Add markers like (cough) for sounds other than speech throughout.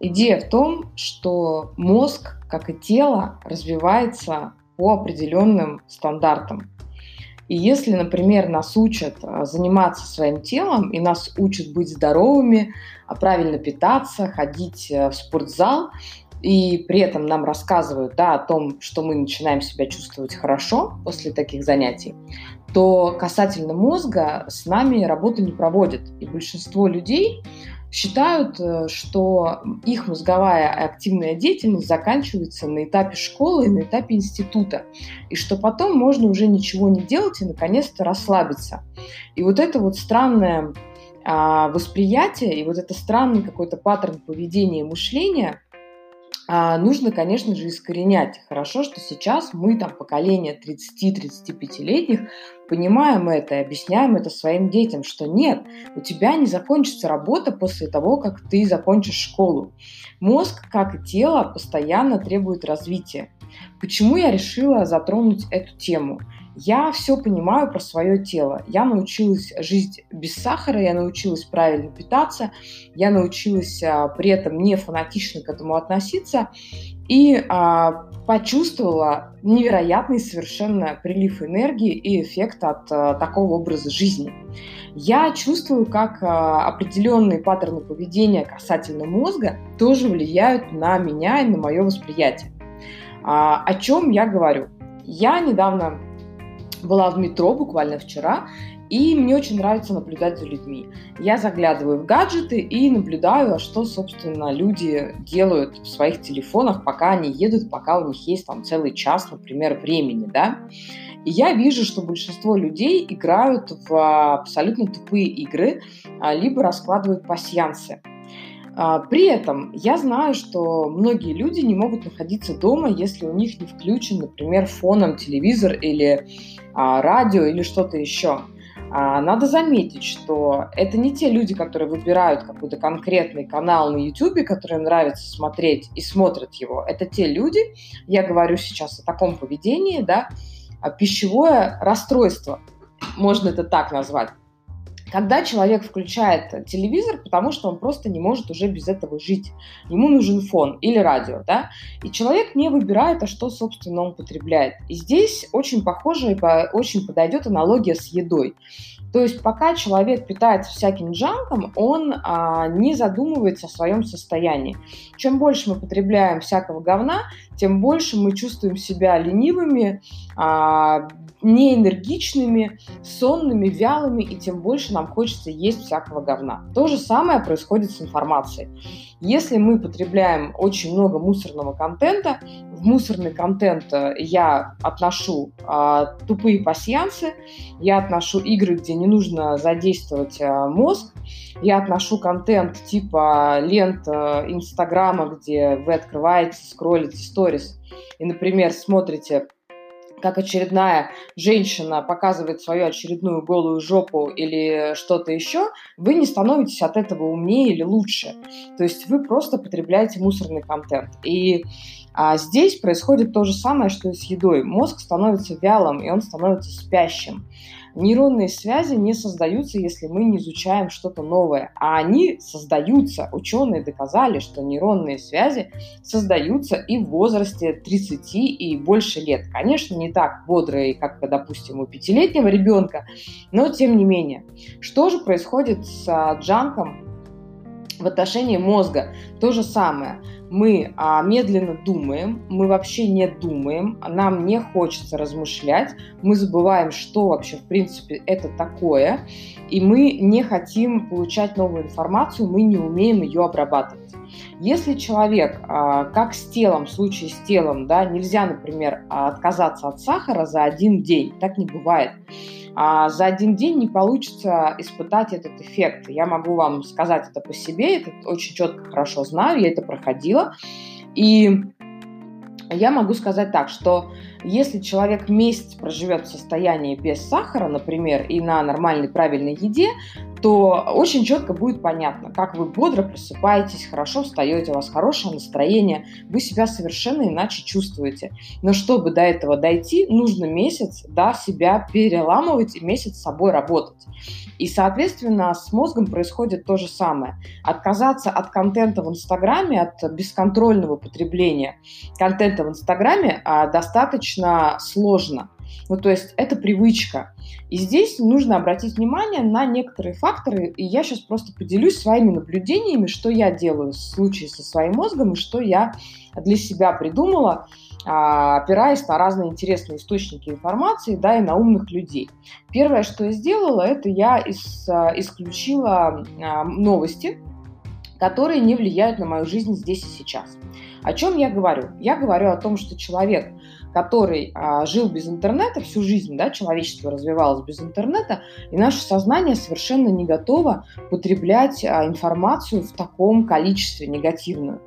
Идея в том, что мозг, как и тело, развивается по определенным стандартам. И если, например, нас учат а, заниматься своим телом и нас учат быть здоровыми, а, правильно питаться, ходить э, в спортзал, и при этом нам рассказывают да, о том, что мы начинаем себя чувствовать хорошо после таких занятий, то касательно мозга с нами работу не проводят. И большинство людей считают, э, что их мозговая активная деятельность заканчивается на этапе школы и на этапе института, и что потом можно уже ничего не делать и наконец-то расслабиться. И вот это вот странное а, восприятие и вот это странный какой-то паттерн поведения и мышления – а, нужно, конечно же, искоренять. Хорошо, что сейчас мы, там, поколение 30-35-летних, понимаем это и объясняем это своим детям, что нет, у тебя не закончится работа после того, как ты закончишь школу. Мозг, как и тело, постоянно требует развития. Почему я решила затронуть эту тему? Я все понимаю про свое тело. Я научилась жить без сахара, я научилась правильно питаться, я научилась а, при этом не фанатично к этому относиться и а, почувствовала невероятный совершенно прилив энергии и эффект от а, такого образа жизни. Я чувствую, как а, определенные паттерны поведения касательно мозга тоже влияют на меня и на мое восприятие. А, о чем я говорю? Я недавно была в метро буквально вчера, и мне очень нравится наблюдать за людьми. Я заглядываю в гаджеты и наблюдаю, а что, собственно, люди делают в своих телефонах, пока они едут, пока у них есть там целый час, например, времени, да. И я вижу, что большинство людей играют в абсолютно тупые игры, а, либо раскладывают пасьянсы. А, при этом я знаю, что многие люди не могут находиться дома, если у них не включен, например, фоном телевизор или а, радио или что-то еще. А, надо заметить, что это не те люди, которые выбирают какой-то конкретный канал на YouTube, который нравится смотреть и смотрят его. Это те люди, я говорю сейчас о таком поведении, да, пищевое расстройство, можно это так назвать когда человек включает телевизор, потому что он просто не может уже без этого жить. Ему нужен фон или радио, да, и человек не выбирает, а что, собственно, он потребляет. И здесь очень похоже и очень подойдет аналогия с едой. То есть пока человек питается всяким джанком, он а, не задумывается о своем состоянии. Чем больше мы потребляем всякого говна, тем больше мы чувствуем себя ленивыми, а, неэнергичными, сонными, вялыми, и тем больше нам хочется есть всякого говна. То же самое происходит с информацией. Если мы потребляем очень много мусорного контента, в мусорный контент э, я отношу э, тупые пассиансы, я отношу игры, где не нужно задействовать э, мозг, я отношу контент типа лент э, Инстаграма, где вы открываете, скроллите сторис и, например, смотрите как очередная женщина показывает свою очередную голую жопу или что-то еще, вы не становитесь от этого умнее или лучше. То есть вы просто потребляете мусорный контент. И а, здесь происходит то же самое, что и с едой. Мозг становится вялым, и он становится спящим. Нейронные связи не создаются, если мы не изучаем что-то новое, а они создаются. Ученые доказали, что нейронные связи создаются и в возрасте 30 и больше лет. Конечно, не так бодрые, как, допустим, у пятилетнего ребенка, но тем не менее. Что же происходит с а, джанком в отношении мозга? То же самое мы а, медленно думаем, мы вообще не думаем, нам не хочется размышлять, мы забываем, что вообще в принципе это такое, и мы не хотим получать новую информацию, мы не умеем ее обрабатывать. Если человек, а, как с телом, в случае с телом, да, нельзя, например, отказаться от сахара за один день, так не бывает а за один день не получится испытать этот эффект. Я могу вам сказать это по себе, это очень четко, хорошо знаю, я это проходила. И я могу сказать так, что если человек месяц проживет в состоянии без сахара, например, и на нормальной правильной еде, то очень четко будет понятно, как вы бодро просыпаетесь, хорошо встаете, у вас хорошее настроение, вы себя совершенно иначе чувствуете. Но чтобы до этого дойти, нужно месяц да, себя переламывать и месяц с собой работать. И, соответственно, с мозгом происходит то же самое. Отказаться от контента в Инстаграме, от бесконтрольного потребления контента в Инстаграме а, достаточно сложно. Ну, то есть это привычка. И здесь нужно обратить внимание на некоторые факторы, и я сейчас просто поделюсь своими наблюдениями, что я делаю в случае со своим мозгом и что я для себя придумала, а, опираясь на разные интересные источники информации, да, и на умных людей. Первое, что я сделала, это я а, исключила а, новости, которые не влияют на мою жизнь здесь и сейчас. О чем я говорю? Я говорю о том, что человек, который а, жил без интернета всю жизнь, да, человечество развивалось без интернета, и наше сознание совершенно не готово потреблять а, информацию в таком количестве негативную.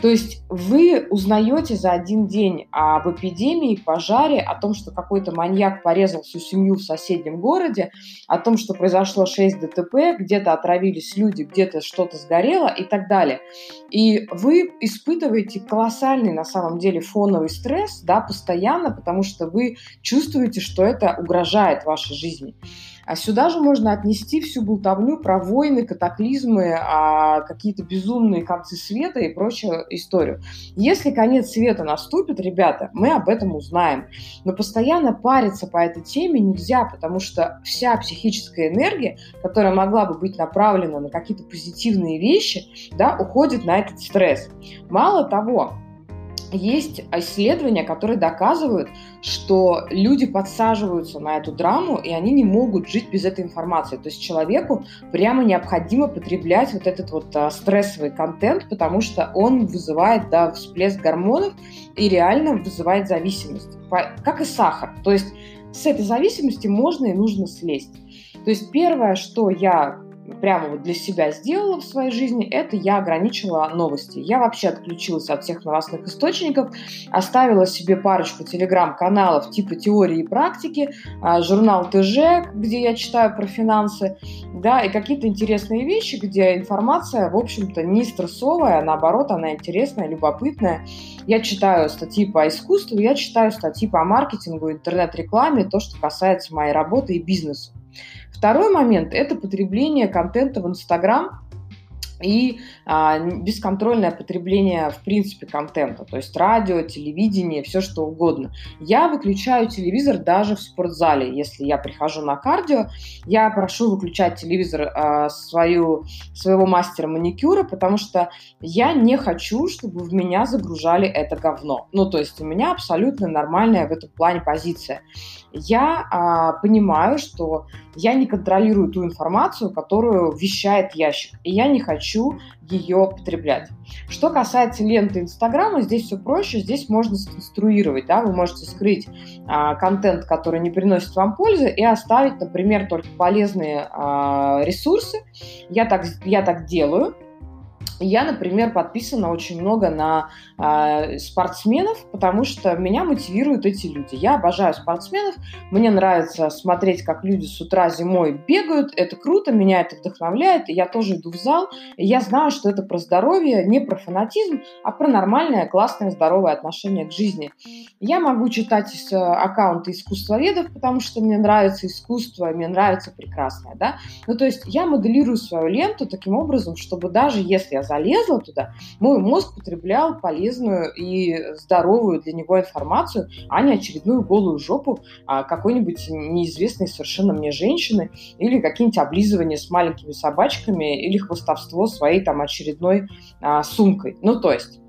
То есть вы узнаете за один день об эпидемии, пожаре, о том, что какой-то маньяк порезал всю семью в соседнем городе, о том, что произошло 6 ДТП, где-то отравились люди, где-то что-то сгорело и так далее. И вы испытываете колоссальный на самом деле фоновый стресс, да, постоянно, потому что вы чувствуете, что это угрожает вашей жизни. А сюда же можно отнести всю болтовню про войны, катаклизмы, а, какие-то безумные концы света и прочую историю. Если конец света наступит, ребята, мы об этом узнаем. Но постоянно париться по этой теме нельзя, потому что вся психическая энергия, которая могла бы быть направлена на какие-то позитивные вещи, да, уходит на этот стресс. Мало того, есть исследования, которые доказывают, что люди подсаживаются на эту драму, и они не могут жить без этой информации. То есть человеку прямо необходимо потреблять вот этот вот а, стрессовый контент, потому что он вызывает да, всплеск гормонов и реально вызывает зависимость. Как и сахар. То есть с этой зависимости можно и нужно слезть. То есть первое, что я прямо вот для себя сделала в своей жизни, это я ограничила новости. Я вообще отключилась от всех новостных источников, оставила себе парочку телеграм-каналов типа теории и практики, а, журнал ТЖ, где я читаю про финансы, да, и какие-то интересные вещи, где информация, в общем-то, не стрессовая, а наоборот, она интересная, любопытная. Я читаю статьи по искусству, я читаю статьи по маркетингу, интернет-рекламе, то, что касается моей работы и бизнеса. Второй момент – это потребление контента в Инстаграм и а, бесконтрольное потребление, в принципе, контента, то есть радио, телевидение, все что угодно. Я выключаю телевизор даже в спортзале, если я прихожу на кардио, я прошу выключать телевизор а, свою, своего мастера маникюра, потому что я не хочу, чтобы в меня загружали это говно. Ну, то есть у меня абсолютно нормальная в этом плане позиция я а, понимаю, что я не контролирую ту информацию, которую вещает ящик, и я не хочу ее потреблять. Что касается ленты Инстаграма, здесь все проще, здесь можно сконструировать, да, вы можете скрыть а, контент, который не приносит вам пользы, и оставить, например, только полезные а, ресурсы. Я так, я так делаю, я, например, подписана очень много на э, спортсменов, потому что меня мотивируют эти люди. Я обожаю спортсменов, мне нравится смотреть, как люди с утра зимой бегают, это круто, меня это вдохновляет, я тоже иду в зал, и я знаю, что это про здоровье, не про фанатизм, а про нормальное, классное, здоровое отношение к жизни. Я могу читать из э, аккаунта искусствоведов, потому что мне нравится искусство, мне нравится прекрасное, да. Ну, то есть я моделирую свою ленту таким образом, чтобы даже если я залезла туда, мой мозг потреблял полезную и здоровую для него информацию, а не очередную голую жопу а, какой-нибудь неизвестной совершенно мне женщины или какие-нибудь облизывания с маленькими собачками или хвостовство своей там очередной а, сумкой. Ну, то есть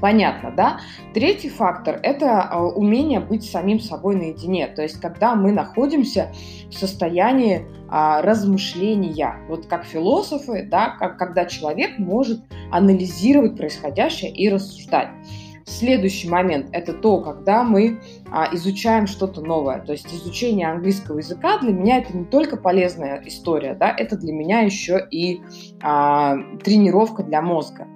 Понятно, да? Третий фактор – это а, умение быть самим собой наедине. То есть, когда мы находимся в состоянии а, размышления, вот как философы, да, как, когда человек может анализировать происходящее и рассуждать. Следующий момент – это то, когда мы а, изучаем что-то новое. То есть изучение английского языка для меня это не только полезная история, да, это для меня еще и а, тренировка для мозга.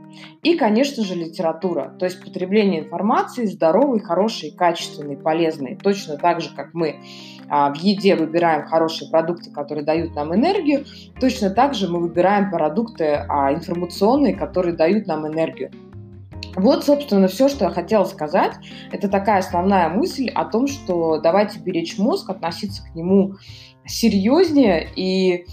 И, конечно же, литература, то есть потребление информации здоровой, хорошей, качественной, полезной. Точно так же, как мы а, в еде выбираем хорошие продукты, которые дают нам энергию, точно так же мы выбираем продукты а, информационные, которые дают нам энергию. Вот, собственно, все, что я хотела сказать. Это такая основная мысль о том, что давайте беречь мозг, относиться к нему серьезнее и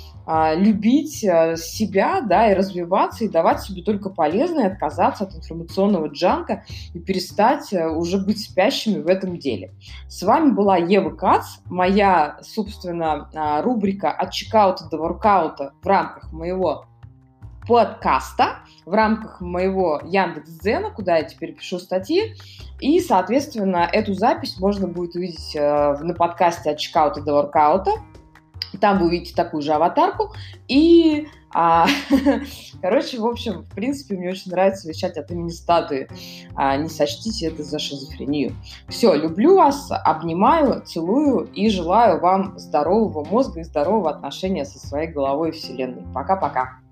любить а, себя, да, и развиваться, и давать себе только полезное, отказаться от информационного джанка и перестать а, уже быть спящими в этом деле. С вами была Ева Кац, моя, собственно, а, рубрика от чекаута до воркаута в рамках моего подкаста в рамках моего Яндекс.Дзена, куда я теперь пишу статьи. И, соответственно, эту запись можно будет увидеть э, на подкасте от чекаута до воркаута. Там вы увидите такую же аватарку. И, а, (laughs) короче, в общем, в принципе, мне очень нравится вещать от имени статуи. А, не сочтите это за шизофрению. Все, люблю вас, обнимаю, целую и желаю вам здорового мозга и здорового отношения со своей головой и вселенной. Пока-пока.